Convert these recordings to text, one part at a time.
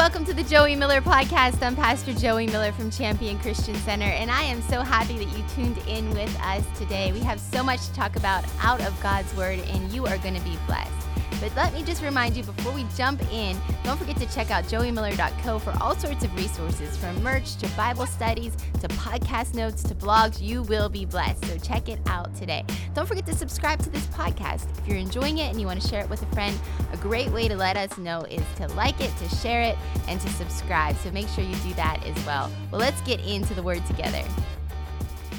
welcome to the Joey Miller podcast. I'm Pastor Joey Miller from Champion Christian Center, and I am so happy that you tuned in with us today. We have so much to talk about out of God's Word, and you are going to be blessed. But let me just remind you before we jump in, don't forget to check out joeymiller.co for all sorts of resources from merch to Bible studies to podcast notes to blogs. You will be blessed. So check it out today. Don't forget to subscribe to this podcast. If you're enjoying it and you want to share it with a friend, a great way to let us know is to like it, to share it, and to subscribe. So make sure you do that as well. Well, let's get into the word together.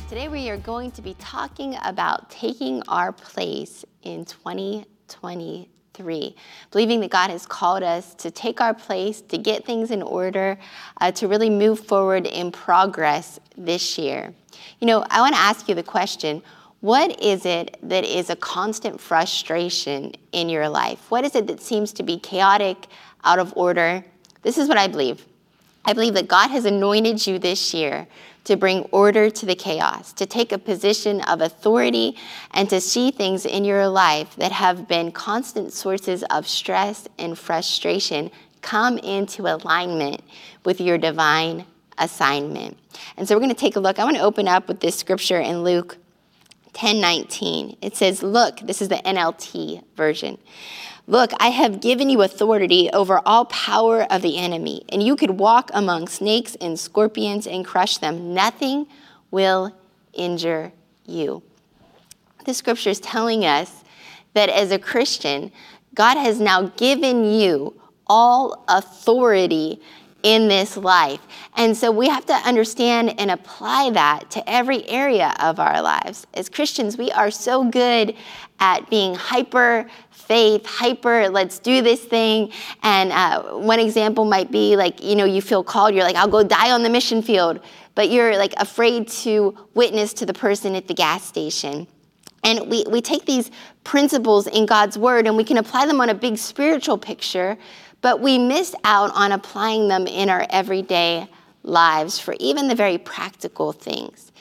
Today, we are going to be talking about taking our place in 2020. 3, believing that God has called us to take our place, to get things in order, uh, to really move forward in progress this year. You know, I want to ask you the question what is it that is a constant frustration in your life? What is it that seems to be chaotic, out of order? This is what I believe. I believe that God has anointed you this year to bring order to the chaos, to take a position of authority, and to see things in your life that have been constant sources of stress and frustration come into alignment with your divine assignment. And so we're going to take a look. I want to open up with this scripture in Luke 10:19. It says, "Look, this is the NLT version. Look, I have given you authority over all power of the enemy, and you could walk among snakes and scorpions and crush them. Nothing will injure you. The scripture is telling us that as a Christian, God has now given you all authority in this life. And so we have to understand and apply that to every area of our lives. As Christians, we are so good at being hyper faith, hyper, let's do this thing. And uh, one example might be like, you know, you feel called, you're like, I'll go die on the mission field, but you're like afraid to witness to the person at the gas station. And we, we take these principles in God's word and we can apply them on a big spiritual picture, but we miss out on applying them in our everyday lives for even the very practical things.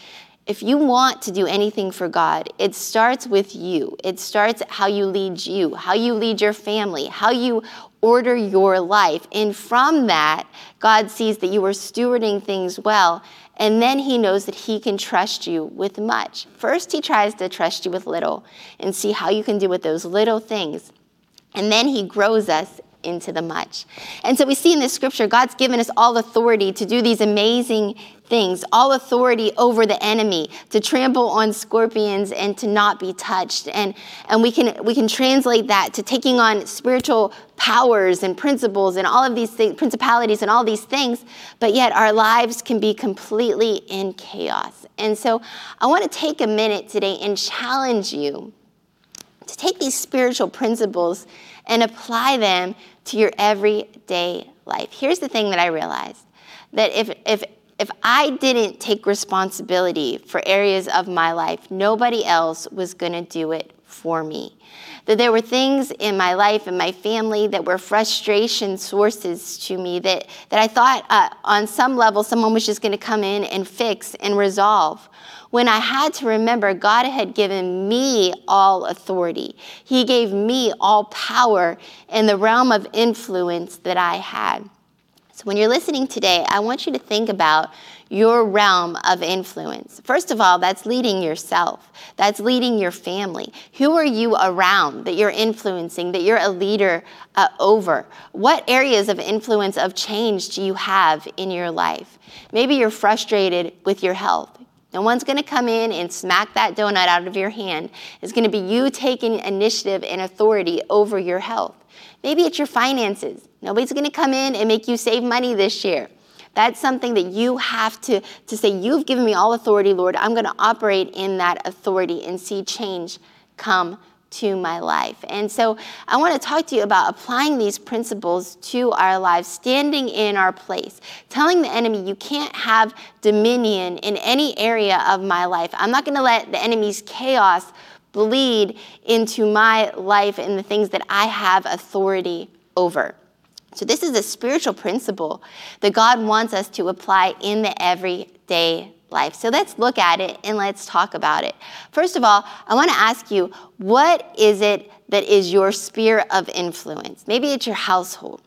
If you want to do anything for God, it starts with you. It starts how you lead you, how you lead your family, how you order your life. And from that, God sees that you are stewarding things well. And then he knows that he can trust you with much. First, he tries to trust you with little and see how you can do with those little things. And then he grows us into the much. And so we see in this scripture, God's given us all authority to do these amazing things, all authority over the enemy, to trample on scorpions and to not be touched. And, and we, can, we can translate that to taking on spiritual powers and principles and all of these things, principalities and all these things, but yet our lives can be completely in chaos. And so I want to take a minute today and challenge you to take these spiritual principles and apply them to your everyday life. Here's the thing that I realized that if, if, if I didn't take responsibility for areas of my life, nobody else was going to do it for me. That there were things in my life and my family that were frustration sources to me that, that I thought uh, on some level someone was just going to come in and fix and resolve when I had to remember God had given me all authority. He gave me all power in the realm of influence that I had. So when you're listening today, I want you to think about your realm of influence. First of all, that's leading yourself. That's leading your family. Who are you around that you're influencing, that you're a leader uh, over? What areas of influence of change do you have in your life? Maybe you're frustrated with your health. No one's going to come in and smack that donut out of your hand. It's going to be you taking initiative and authority over your health. Maybe it's your finances. Nobody's going to come in and make you save money this year. That's something that you have to, to say, You've given me all authority, Lord. I'm going to operate in that authority and see change come to my life. And so I want to talk to you about applying these principles to our lives, standing in our place, telling the enemy, you can't have dominion in any area of my life. I'm not going to let the enemy's chaos bleed into my life and the things that I have authority over. So, this is a spiritual principle that God wants us to apply in the everyday life. So let's look at it and let's talk about it. First of all, I want to ask you what is it that is your sphere of influence? Maybe it's your household.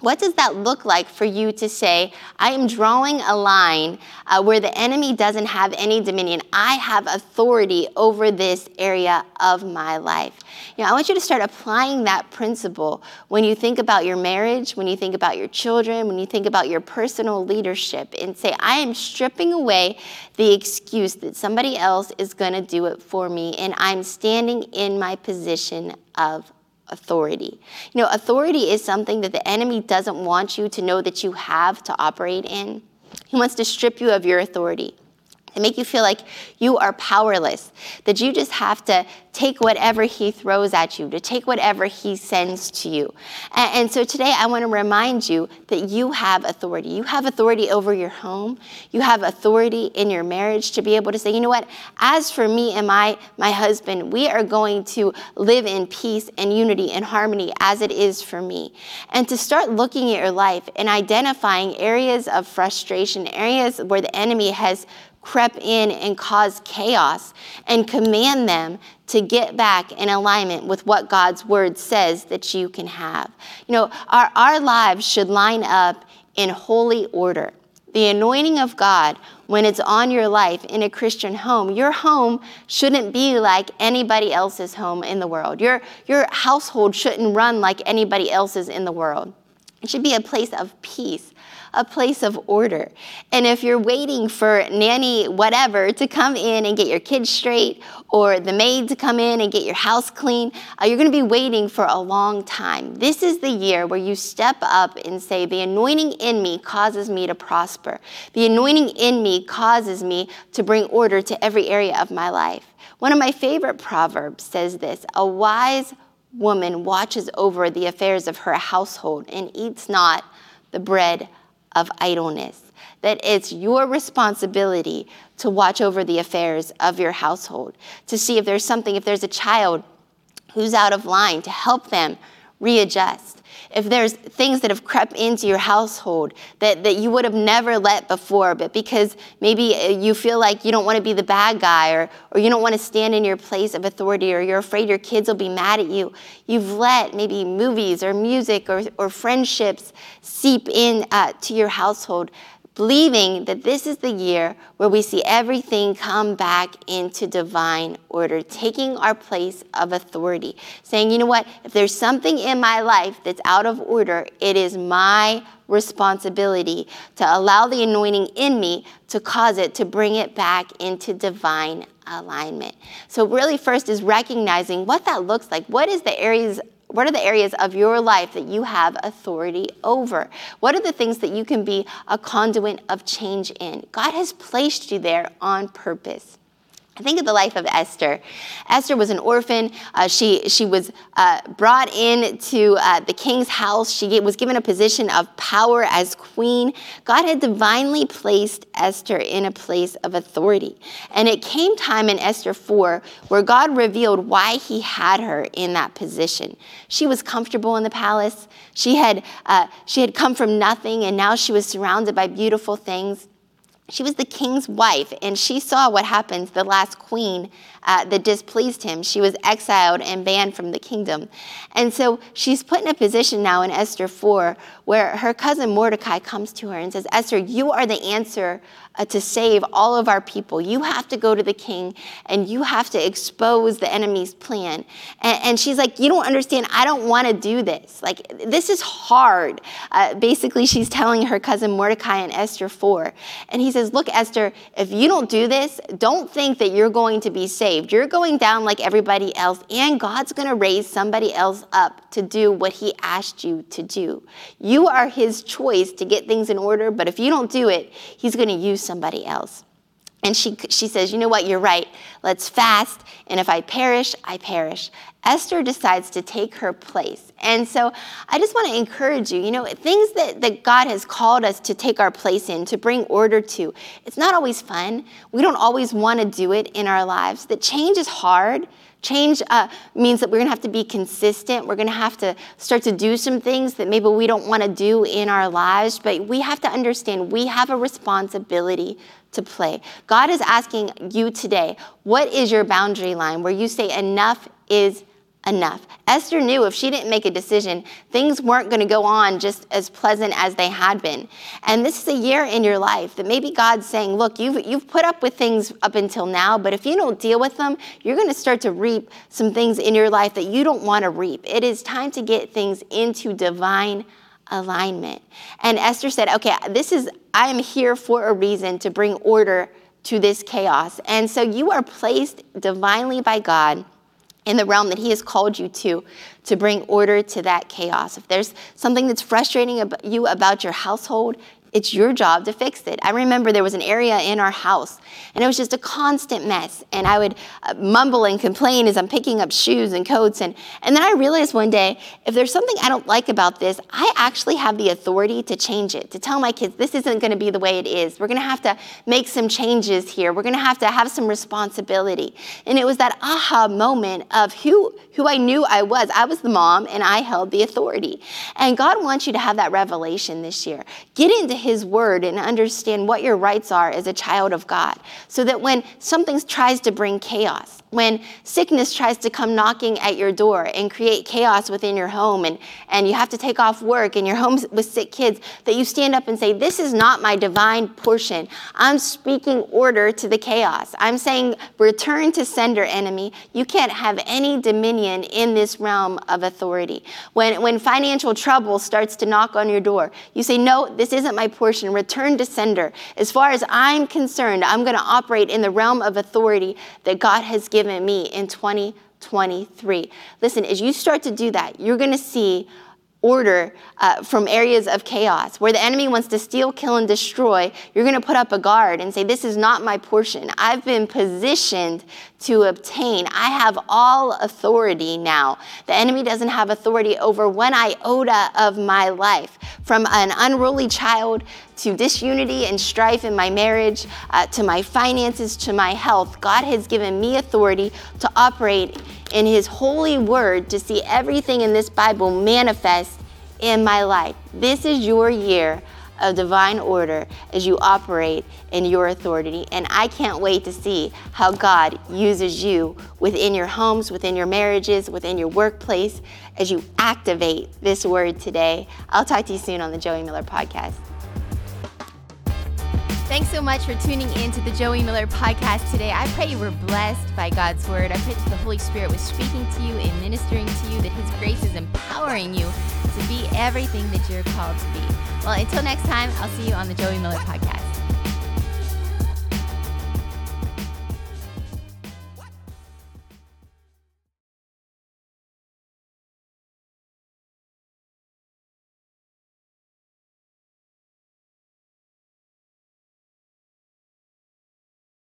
What does that look like for you to say, I am drawing a line uh, where the enemy doesn't have any dominion? I have authority over this area of my life. You know, I want you to start applying that principle when you think about your marriage, when you think about your children, when you think about your personal leadership, and say, I am stripping away the excuse that somebody else is going to do it for me, and I'm standing in my position of authority. You know, authority is something that the enemy doesn't want you to know that you have to operate in. He wants to strip you of your authority and make you feel like you are powerless, that you just have to take whatever he throws at you, to take whatever he sends to you. And, and, so today I want to remind you that you have authority. You have authority over your home. You have authority in your marriage to be able to say, you know what, as for me and my, my husband, we are going to live in peace and unity and harmony as it is for me. And to start looking at your life and identifying areas of frustration, areas where the enemy has crept in and caused chaos and command them to get back in alignment with what God's word says that you can have. You know, our, our lives should line up in holy order. The anointing of God, when it's on your life in a Christian home, your home shouldn't be like anybody else's home in the world. Your, your household shouldn't run like anybody else's in the world. It should be a place of peace, a place of order. And if you're waiting for nanny whatever to come in and get your kids straight or the maid to come in and get your house clean, uh, you're going to be waiting for a long time. This is the year where you step up and say, The anointing in me causes me to prosper. The anointing in me causes me to bring order to every area of my life. One of my favorite proverbs says this A wise woman watches over the affairs of her household and eats not the bread of idleness. That it's your responsibility to watch over the affairs of your household, to see if there's something, if there's a child who's out of line, to help them readjust if there's things that have crept into your household that, that you would have never let before, but because maybe uh, you feel like you don't want to be the bad guy or, or you don't want to stand in your place of authority or you're afraid your kids will be mad at you, you've let maybe movies or music or, or friendships seep in uh, to your household believing that this is the year where we see everything come back into divine order, taking our place of authority, saying, you know what, if there's something in my life that's out of order, it is my responsibility to allow the anointing in me to cause it to bring it back into divine alignment. So, really, first is recognizing what that looks like. What is the areas what are the areas of your life that you have authority over? What are the things that you can be a conduit of change in? God has placed you there on purpose. Think of the life of Esther. Esther was an orphan. Uh, she, she was uh, brought into uh, the king's house. She was given a position of power as queen. God had divinely placed Esther in a place of authority. And it came time in Esther 4 where God revealed why he had her in that position. She was comfortable in the palace. She had, uh, she had come from nothing, and now she was surrounded by beautiful things. She was the king's wife, and she saw what happened to the last queen uh, that displeased him. She was exiled and banned from the kingdom. And so she's put in a position now in Esther 4 where her cousin Mordecai comes to her and says, Esther, you are the answer uh, to save all of our people. You have to go to the king and you have to expose the enemy's plan. And, and she's like, You don't understand. I don't want to do this. Like, this is hard. Uh, basically, she's telling her cousin Mordecai and Esther 4. And he says, Look, Esther, if you don't do this, don't think that you're going to be saved. You're going down like everybody else, and God's going to raise somebody else up to do what he asked you to do. You are his choice to get things in order, but if you don't do it, he's going to use somebody else. And she, she says, You know what? You're right. Let's fast. And if I perish, I perish. Esther decides to take her place. And so I just want to encourage you you know, things that, that God has called us to take our place in, to bring order to, it's not always fun. We don't always want to do it in our lives. That change is hard. Change uh, means that we're going to have to be consistent. We're going to have to start to do some things that maybe we don't want to do in our lives, but we have to understand we have a responsibility to play. God is asking you today, what is your boundary line where you say enough is enough. Esther knew if she didn't make a decision, things weren't going to go on just as pleasant as they had been. And this is a year in your life that maybe God's saying, look, you've, you've put up with things up until now, but if you don't deal with them, you're going to start to reap some things in your life that you don't want to reap. It is time to get things into divine alignment. And Esther said, okay, this is, I am here for a reason to bring order to this chaos. And so you are placed divinely by God in the realm that He has called you to, to bring order to that chaos. If there's something that's frustrating you about your household, it's your job to fix it. I remember there was an area in our house, and it was just a constant mess. And I would uh, mumble and complain as I'm picking up shoes and coats. And, and then I realized one day if there's something I don't like about this, I actually have the authority to change it, to tell my kids this isn't going to be the way it is. We're going to have to make some changes here. We're going to have to have some responsibility. And it was that aha moment of who, who I knew I was. I was the mom, and I held the authority. And God wants you to have that revelation this year. Get into his word and understand what your rights are as a child of God. So that when something tries to bring chaos, when sickness tries to come knocking at your door and create chaos within your home and, and you have to take off work and you're home with sick kids, that you stand up and say, This is not my divine portion. I'm speaking order to the chaos. I'm saying, Return to sender, enemy. You can't have any dominion in this realm of authority. When, when financial trouble starts to knock on your door, you say, No, this isn't my portion. Return to sender. As far as I'm concerned, I'm going to operate in the realm of authority that God has given given me in 2023. Listen, as you start to do that, you're going to see order uh, from areas of chaos where the enemy wants to steal, kill, and destroy, you're going to put up a guard and say, This is not my portion. I've been positioned to obtain. I have all authority now. The enemy doesn't have authority over one iota of my life. From an unruly child to disunity and strife in my marriage, uh, to my finances, to my health, God has given me authority to operate in His holy word to see everything in this Bible manifest in my life. This is your year of divine order as you operate in your authority. And I can't wait to see how God uses you within your homes, within your marriages, within your workplace as you activate this word today. I'll talk to you soon on the Joey Miller podcast. Thanks so much for tuning in to the Joey Miller podcast today. I pray you were blessed by God's word. I pray that the Holy Spirit was speaking to you and ministering to you, that His grace is empowering you to be everything that you're called to be. Well, until next time, I'll see you on the Joey Miller podcast.